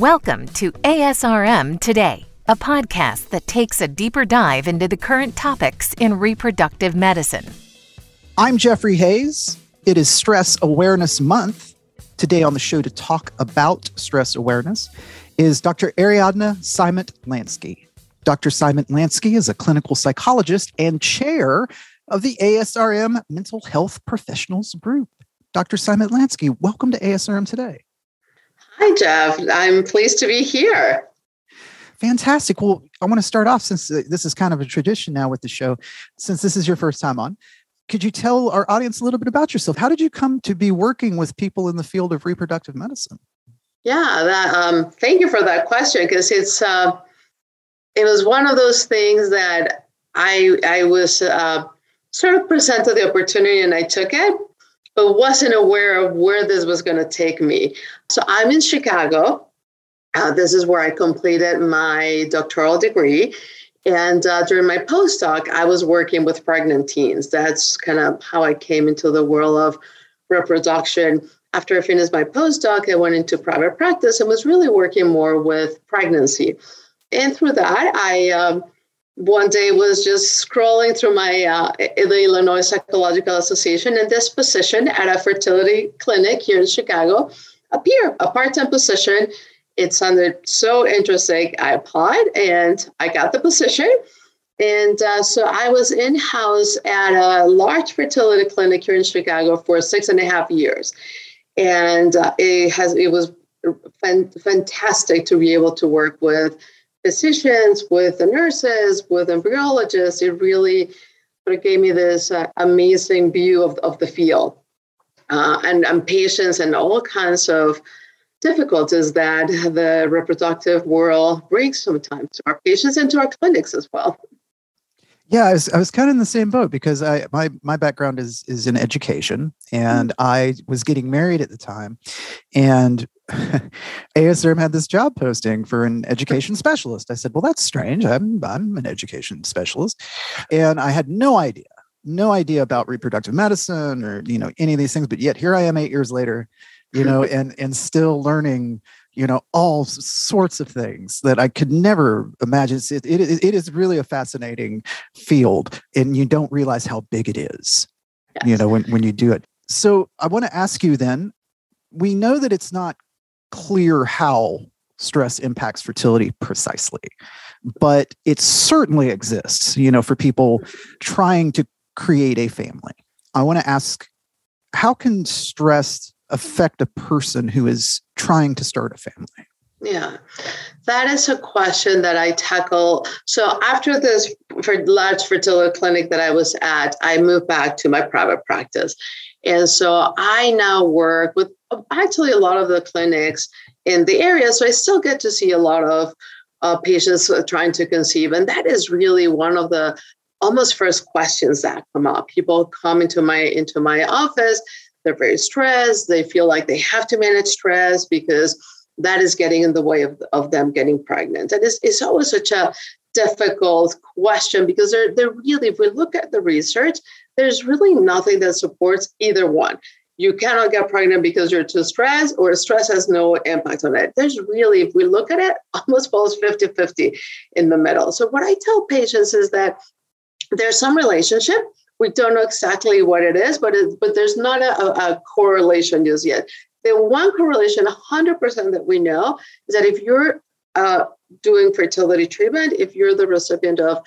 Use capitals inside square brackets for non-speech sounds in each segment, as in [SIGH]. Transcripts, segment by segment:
Welcome to ASRM Today, a podcast that takes a deeper dive into the current topics in reproductive medicine. I'm Jeffrey Hayes. It is Stress Awareness Month. Today on the show to talk about stress awareness is Dr. Ariadna Cymet Lanski. Dr. Cymet Lanski is a clinical psychologist and chair of the ASRM Mental Health Professionals Group. Dr. Cymet Lanski, welcome to ASRM today. Hi, Jeff. I'm pleased to be here. Fantastic. Well, I want to start off since uh, this is kind of a tradition now with the show, since this is your first time on. Could you tell our audience a little bit about yourself? How did you come to be working with people in the field of reproductive medicine? Yeah, that, um, thank you for that question because it's uh, it was one of those things that I I was uh, sort of presented the opportunity and I took it but wasn't aware of where this was going to take me. So I'm in Chicago. Uh, this is where I completed my doctoral degree. And uh, during my postdoc, I was working with pregnant teens. That's kind of how I came into the world of reproduction. After I finished my postdoc, I went into private practice and was really working more with pregnancy. And through that, I um, one day was just scrolling through my uh, the Illinois Psychological Association, and this position at a fertility clinic here in Chicago appeared a part-time position. It sounded so interesting. I applied and I got the position. And uh, so I was in house at a large fertility clinic here in Chicago for six and a half years, and uh, it has it was fantastic to be able to work with physicians, with the nurses, with embryologists. It really sort of gave me this uh, amazing view of, of the field uh, and, and patients and all kinds of difficulties that the reproductive world brings sometimes to our patients and to our clinics as well. Yeah, I was, I was kind of in the same boat because I my my background is is in education and mm-hmm. I was getting married at the time and [LAUGHS] ASRM had this job posting for an education specialist. I said, "Well, that's strange. I'm I'm an education specialist." And I had no idea no idea about reproductive medicine or you know any of these things but yet here i am 8 years later you know [LAUGHS] and and still learning you know all sorts of things that i could never imagine. It, it, it is really a fascinating field and you don't realize how big it is yes. you know when, when you do it. So i want to ask you then we know that it's not clear how stress impacts fertility precisely but it certainly exists you know for people trying to create a family. I want to ask how can stress affect a person who is trying to start a family? Yeah, that is a question that I tackle. So after this for large fertility clinic that I was at, I moved back to my private practice. And so I now work with actually a lot of the clinics in the area. So I still get to see a lot of uh, patients trying to conceive. And that is really one of the almost first questions that come up. People come into my into my office they're very stressed. They feel like they have to manage stress because that is getting in the way of, of them getting pregnant. And it's, it's always such a difficult question because they're, they're really, if we look at the research, there's really nothing that supports either one. You cannot get pregnant because you're too stressed, or stress has no impact on it. There's really, if we look at it, [LAUGHS] almost falls 50 50 in the middle. So, what I tell patients is that there's some relationship we don't know exactly what it is, but it, but there's not a, a correlation just yet. The one correlation, 100% that we know, is that if you're uh, doing fertility treatment, if you're the recipient of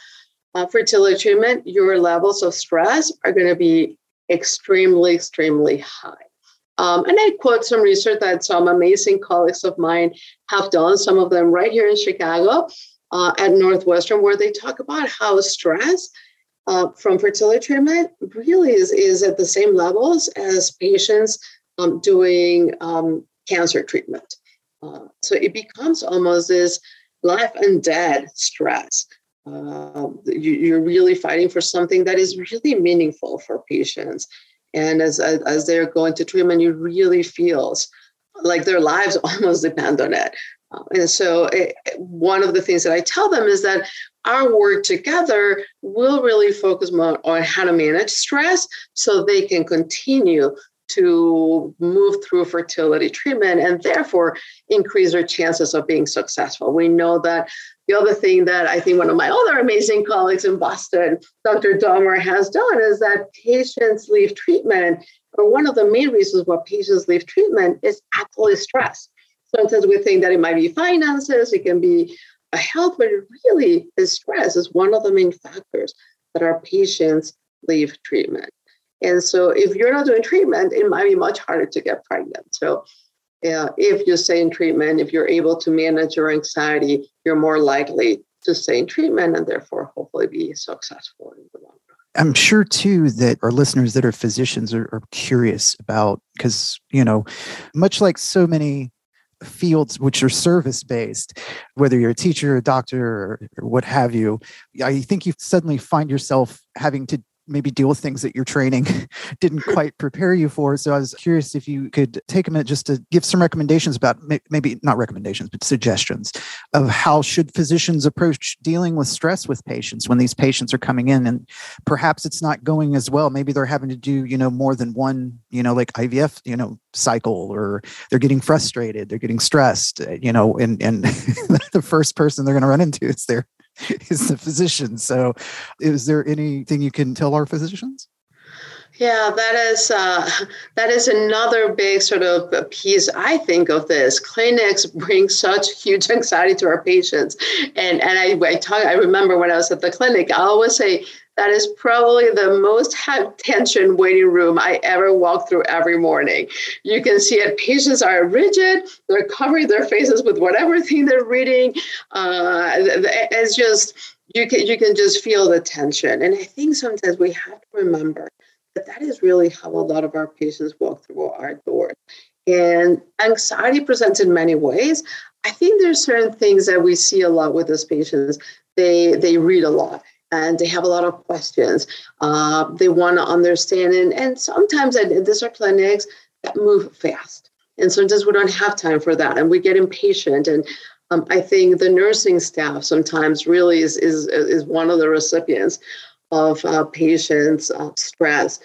uh, fertility treatment, your levels of stress are going to be extremely, extremely high. Um, and I quote some research that some amazing colleagues of mine have done, some of them right here in Chicago uh, at Northwestern, where they talk about how stress uh, from fertility treatment really is, is at the same levels as patients um, doing um, cancer treatment. Uh, so it becomes almost this life and death stress. Uh, you, are really fighting for something that is really meaningful for patients. And as, as they're going to treatment, you really feels like their lives [LAUGHS] almost depend on it. Um, and so, it, one of the things that I tell them is that our work together will really focus more on how to manage stress so they can continue to move through fertility treatment and therefore increase their chances of being successful. We know that the other thing that I think one of my other amazing colleagues in Boston, Dr. Domar, has done is that patients leave treatment, or one of the main reasons why patients leave treatment is actually stress. Sometimes we think that it might be finances, it can be a health, but really is stress is one of the main factors that our patients leave treatment. And so if you're not doing treatment, it might be much harder to get pregnant. So uh, if you stay in treatment, if you're able to manage your anxiety, you're more likely to stay in treatment and therefore hopefully be successful in the long run. I'm sure too that our listeners that are physicians are, are curious about because, you know, much like so many fields which are service based, whether you're a teacher, a doctor, or, what have you, I think you suddenly find yourself having to maybe deal with things that your training [LAUGHS] didn't [LAUGHS] quite prepare you for. So I was curious if you could take a minute just to give some recommendations about maybe not recommendations, but suggestions of how should physicians approach dealing with stress with patients when these patients are coming in and perhaps it's not going as well. Maybe they're having to do, you know, more than one, you know, like IVF, you know, cycle or they're getting frustrated, they're getting stressed, uh, you know, and, and [LAUGHS] the first person they're going to run into is their [LAUGHS] is the physician. So, is there anything you can tell our physicians? Yeah, that is uh, that is another big sort of piece. I think of this. Clinics bring such huge anxiety to our patients, and and I I talk. I remember when I was at the clinic, I always say that is probably the most high tension waiting room I ever walk through every morning. You can see it. Patients are rigid. They're covering their faces with whatever thing they're reading. Uh, it's just you can you can just feel the tension. And I think sometimes we have to remember that that is really how a lot of our patients walk through our doors. And anxiety presents in many ways. I think there's certain things that we see a lot with those patients. They they read a lot and they have a lot of questions. Uh, they want to understand, and, and sometimes at, these are clinics that move fast, and sometimes we don't have time for that, and we get impatient. And um, I think the nursing staff sometimes really is is is one of the recipients of uh, patients' uh, stress.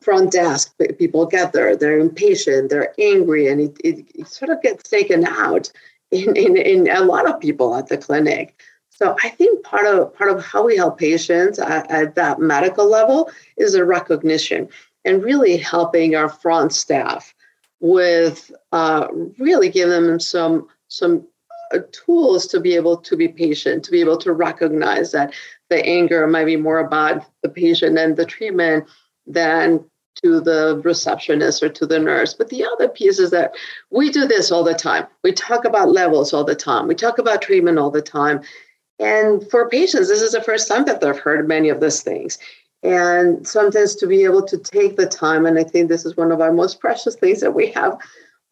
Front desk people get there, they're impatient, they're angry, and it, it, it sort of gets taken out in, in, in a lot of people at the clinic. So I think part of part of how we help patients at, at that medical level is a recognition and really helping our front staff with uh, really giving them some some uh, tools to be able to be patient, to be able to recognize that the anger might be more about the patient and the treatment than to the receptionist or to the nurse. But the other piece is that we do this all the time. We talk about levels all the time. We talk about treatment all the time. And for patients, this is the first time that they've heard many of these things. And sometimes to be able to take the time, and I think this is one of our most precious things that we have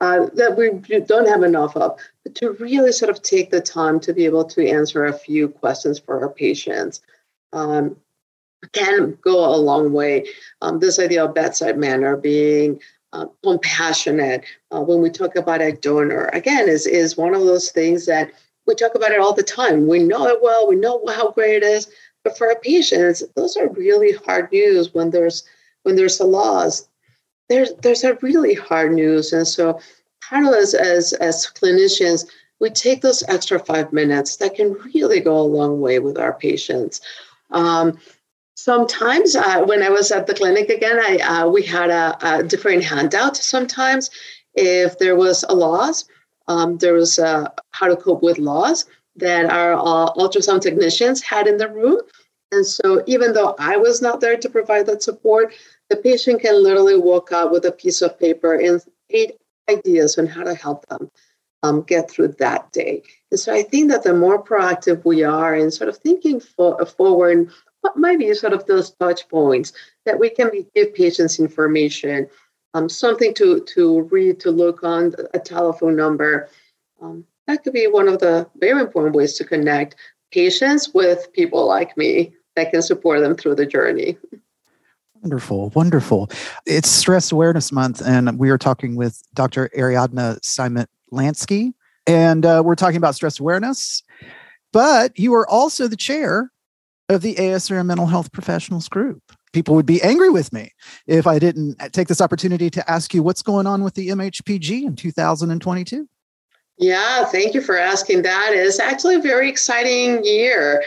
uh, that we don't have enough of, but to really sort of take the time to be able to answer a few questions for our patients um, can go a long way. Um, this idea of bedside manner being uh, compassionate uh, when we talk about a donor, again, is, is one of those things that we talk about it all the time. We know it well, we know how great it is. But for our patients, those are really hard news when there's when there's a loss. There's there's a really hard news. And so part of us as as clinicians, we take those extra five minutes that can really go a long way with our patients. Um, sometimes uh, when I was at the clinic again, I uh, we had a, a different handout. Sometimes if there was a loss, um, there was uh, how to cope with loss that our uh, ultrasound technicians had in the room. And so, even though I was not there to provide that support, the patient can literally walk out with a piece of paper and eight ideas on how to help them um, get through that day. And so, I think that the more proactive we are in sort of thinking for, forward, what might be sort of those touch points that we can give patients information um, something to to read, to look on a telephone number. Um, that could be one of the very important ways to connect patients with people like me that can support them through the journey. Wonderful, wonderful. It's Stress Awareness Month, and we are talking with Dr. Ariadna Simon Lansky, and uh, we're talking about stress awareness. But you are also the chair of the ASR Mental Health Professionals Group. People would be angry with me if I didn't take this opportunity to ask you what's going on with the MHPG in 2022. Yeah, thank you for asking that. It's actually a very exciting year.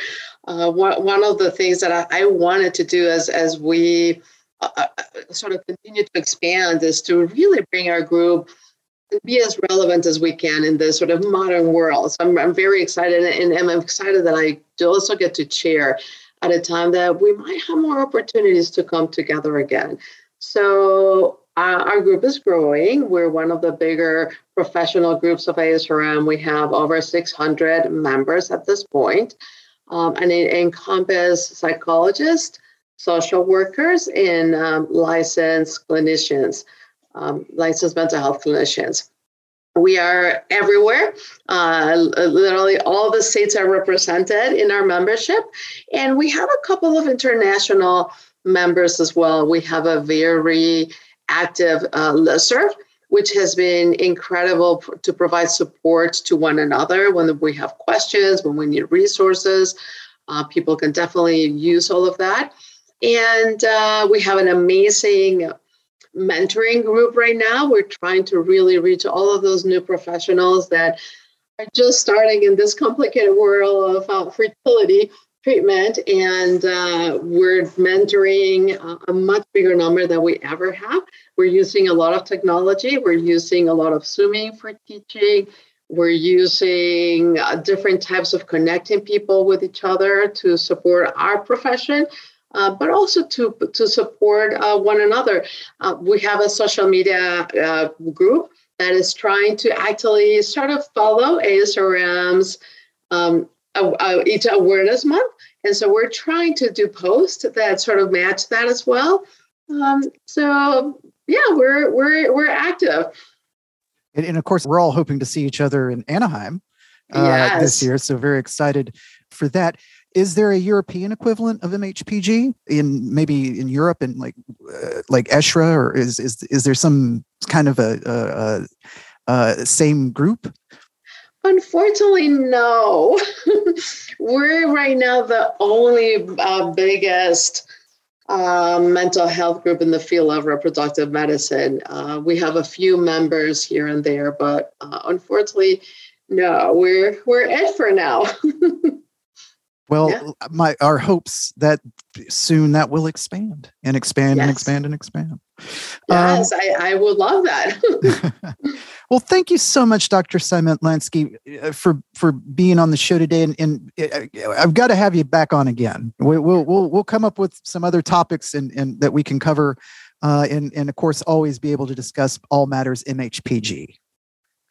Uh, one, of the things that I, wanted to do as, as we uh, uh sort of continue to expand is to really bring our group be as relevant as we can in this sort of modern world. So I'm, I'm very excited and I'm excited that I do also get to chair at a time that we might have more opportunities to come together again. So uh, our group is growing. We're one of the bigger professional groups of ASRM. We have over 600 members at this point, um, and it encompasses psychologists, social workers, and um, licensed clinicians, um, licensed mental health clinicians. We are everywhere. Uh, literally, all the states are represented in our membership. And we have a couple of international members as well. We have a very active uh, listserv, which has been incredible to provide support to one another when we have questions, when we need resources. Uh, people can definitely use all of that. And uh, we have an amazing mentoring group right now. We're trying to really reach all of those new professionals that are just starting in this complicated world of uh, fertility treatment. And uh, we're mentoring a, a much bigger number than we ever have. We're using a lot of technology, we're using a lot of Zooming for teaching. We're using uh, different types of connecting people with each other to support our profession uh, but also to, to support uh, one another. Uh, we have a social media uh, group that is trying to actually sort of follow ASRM's um, each awareness month. And so we're trying to do posts that sort of match that as well. Um, so yeah, we're we're we're active. And, and, of course, we're all hoping to see each other in Anaheim uh, yes. this year. So very excited for that is there a European equivalent of MHPG in maybe in Europe and like uh, like ESHRE or is is is there some kind of a, a, a, same group? Unfortunately, no. [LAUGHS] We're right now the only uh, biggest uh, mental health group in the field of reproductive medicine. Uh, we have a few members here and there, but uh, unfortunately, no. We're we're it for now. [LAUGHS] Well, yeah. my our hopes that soon that will expand and expand yes. and expand and expand. Yes, um, I, I would love that. [LAUGHS] well, thank you so much, Dr. Simon Lansky, uh, for for being on the show today. And, and uh, I've got to have you back on again. We, will we'll we'll come up with some other topics and, and that we can cover, uh, and and of course always be able to discuss all matters MHPG.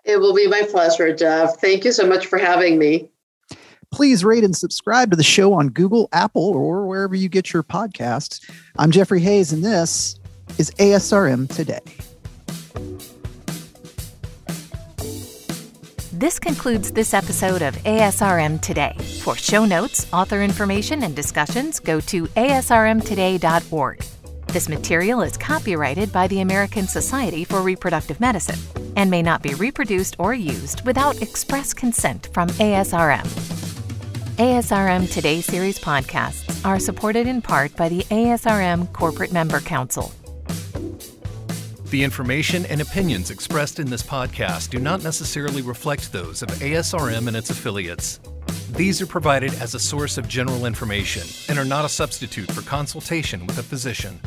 It will be my pleasure, Jeff. Thank you so much for having me. Please rate and subscribe to the show on Google, Apple, or wherever you get your podcasts. I'm Jeffrey Hayes, and this is ASRM Today. This concludes this episode of ASRM Today. For show notes, author information, and discussions, go to asrmtoday.org. This material is copyrighted by the American Society for Reproductive Medicine and may not be reproduced or used without express consent from ASRM. ASRM Today series podcasts are supported in part by the ASRM Corporate Member Council. The information and opinions expressed in this podcast do not necessarily reflect those of ASRM and its affiliates. These are provided as a source of general information and are not a substitute for consultation with a physician.